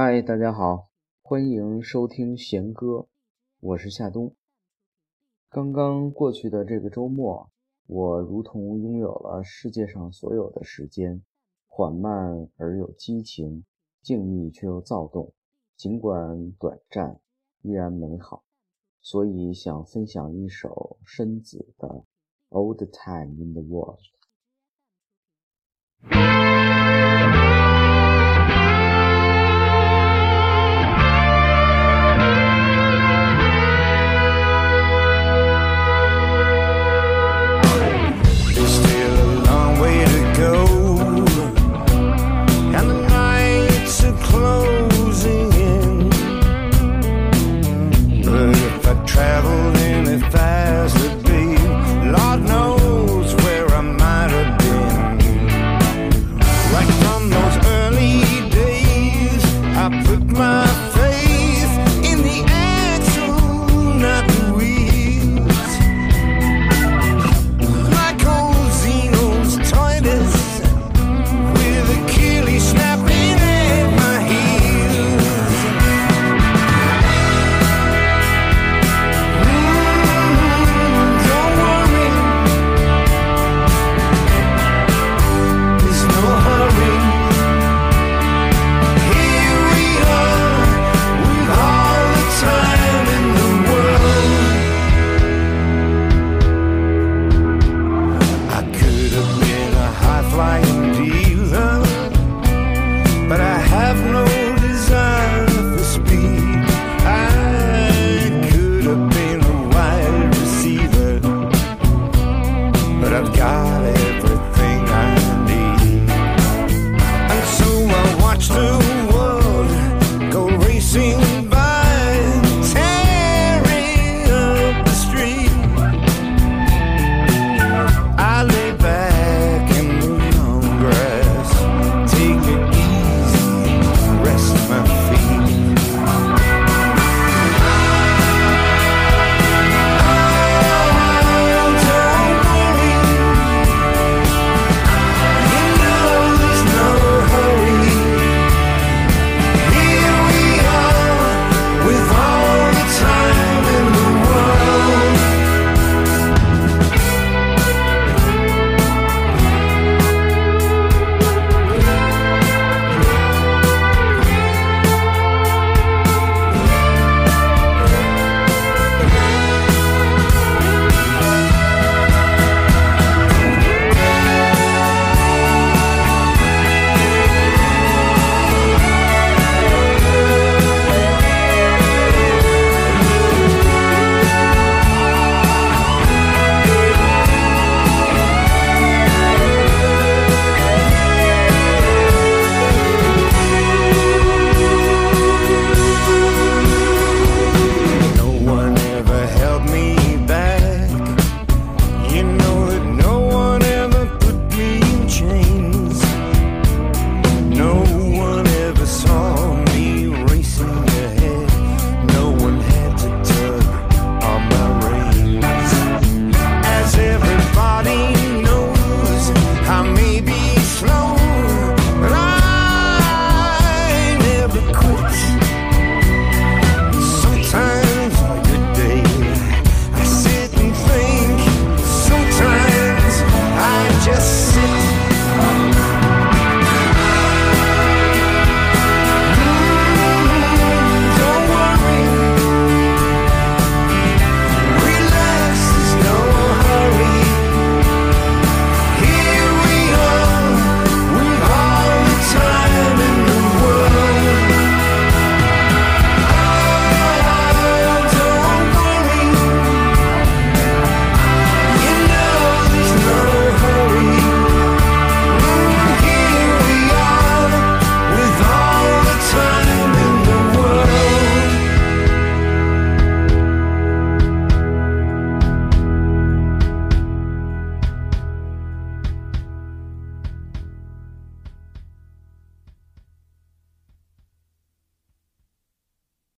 嗨，大家好，欢迎收听贤哥，我是夏冬。刚刚过去的这个周末，我如同拥有了世界上所有的时间，缓慢而有激情，静谧却又躁动，尽管短暂依然美好，所以想分享一首深紫的 old time in the world。